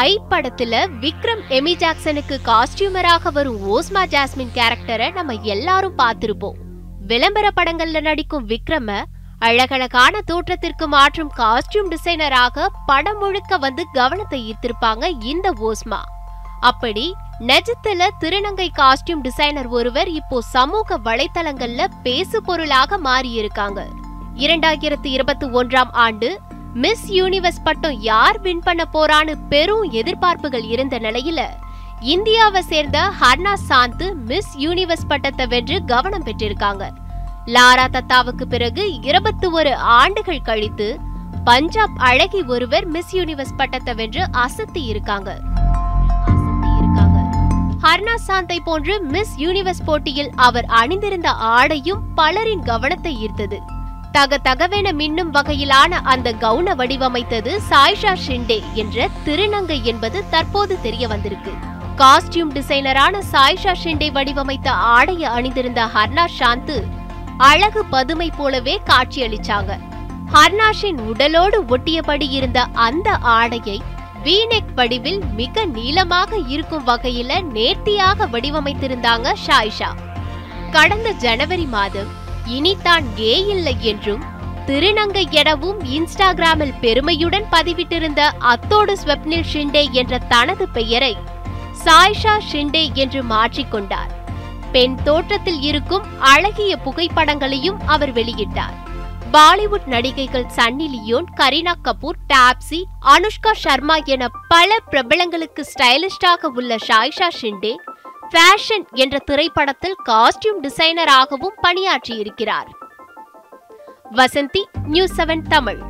ஐ படத்துல விக்ரம் எமி ஜாக்சனுக்கு காஸ்டியூமராக வரும் ஓஸ்மா ஜாஸ்மின் கேரக்டரை நம்ம எல்லாரும் பார்த்திருப்போம். விளம்பர படங்கள்ல நடிக்கும் விக்ரம அழகழகான தோற்றத்திற்கு மாற்றும் காஸ்டியூம் டிசைனராக படம் முழுக்க வந்து கவனத்தை ஈர்த்திருப்பாங்க இந்த ஓஸ்மா. அப்படி நெஜத்துல திருநங்கை காஸ்டியூம் டிசைனர் ஒருவர் இப்போ சமூக வலைத்தளங்கள்ல பேசு பொருளாக மாறியிருக்காங்க. இரண்டாயிரத்து இருபத்தி ஒன்றாம் ஆண்டு மிஸ் யூனிவர்ஸ் பட்டம் யார் வின் பண்ண போறான்னு பெரும் எதிர்பார்ப்புகள் இருந்த நிலையில இந்தியாவை சேர்ந்த ஹர்னா சாந்து மிஸ் யூனிவர்ஸ் பட்டத்தை வென்று கவனம் பெற்றிருக்காங்க லாரா தத்தாவுக்கு பிறகு இருபத்தி ஒரு ஆண்டுகள் கழித்து பஞ்சாப் அழகி ஒருவர் மிஸ் யூனிவர்ஸ் பட்டத்தை வென்று அசத்தி இருக்காங்க அசத்தி இருக்காங்க. ஹர்னா சாந்தை போன்று மிஸ் யூனிவர்ஸ் போட்டியில் அவர் அணிந்திருந்த ஆடையும் பலரின் கவனத்தை ஈர்த்தது தக தகவென மின்னும் வகையிலான அந்த கவுன வடிவமைத்தது சாய்ஷா ஷிண்டே என்ற திருநங்கை என்பது தற்போது தெரிய வந்திருக்கு. காஸ்டியூம் டிசைனரான சாய்ஷா ஷிண்டே வடிவமைத்த ஆடையை அணிந்திருந்த ஹர்னா சாந்து அழகு பதுமை போலவே காட்சியளிச்சாங்க. ஹர்னாஷின் உடலோடு ஒட்டியபடி இருந்த அந்த ஆடையை வீநெக் வடிவில் மிக நீளமாக இருக்கும் வகையில நேர்த்தியாக வடிவமைத்திருந்தாங்க ஷாய்ஷா கடந்த ஜனவரி மாதம் இனி தான் கே இல்லை என்றும் திருநங்கை எனவும் இன்ஸ்டாகிராமில் பெருமையுடன் பதிவிட்டிருந்த அத்தோடு ஸ்வப்னில் ஷிண்டே என்ற தனது பெயரை சாய்ஷா ஷிண்டே என்று மாற்றிக்கொண்டார் பெண் தோற்றத்தில் இருக்கும் அழகிய புகைப்படங்களையும் அவர் வெளியிட்டார். பாலிவுட் நடிகைகள் சன்னி லியோன் கரீனா கபூர் டாப்சி அனுஷ்கா சர்மா என பல பிரபலங்களுக்கு ஸ்டைலிஸ்டாக உள்ள ஷாய்ஷா ஷிண்டே ஃபேஷன் என்ற திரைப்படத்தில் காஸ்டியூம் டிசைனராகவும் பணியாற்றியிருக்கிறார். Vasanthi news seven Tamil